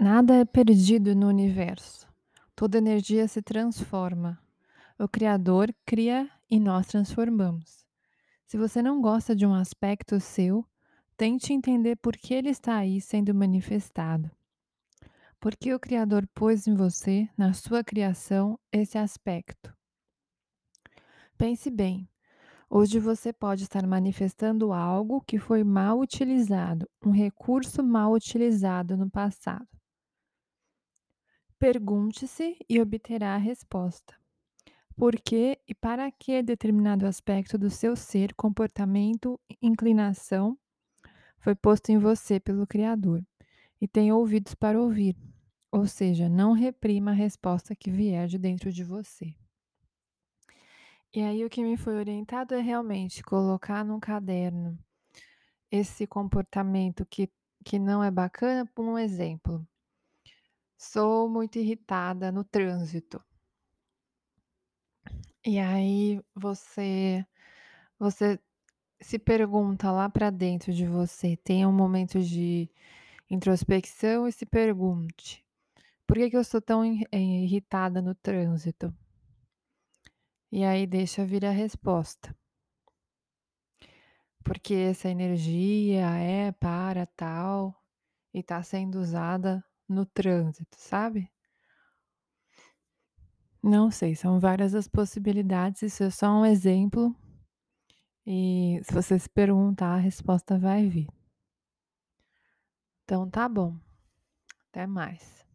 Nada é perdido no universo. Toda energia se transforma. O Criador cria e nós transformamos. Se você não gosta de um aspecto seu, tente entender por que ele está aí sendo manifestado. Porque o Criador pôs em você, na sua criação, esse aspecto. Pense bem. Hoje você pode estar manifestando algo que foi mal utilizado, um recurso mal utilizado no passado. Pergunte-se e obterá a resposta. Por que e para que determinado aspecto do seu ser, comportamento, inclinação foi posto em você pelo Criador e tem ouvidos para ouvir, ou seja, não reprima a resposta que vier de dentro de você. E aí o que me foi orientado é realmente colocar num caderno esse comportamento que, que não é bacana, por um exemplo. Sou muito irritada no trânsito. E aí você você se pergunta lá para dentro de você, tenha um momento de introspecção e se pergunte: por que, que eu sou tão eh, irritada no trânsito? E aí deixa vir a resposta. Porque essa energia é para tal e está sendo usada no trânsito, sabe? Não sei, são várias as possibilidades, isso é só um exemplo. E se você se perguntar, a resposta vai vir. Então tá bom. Até mais.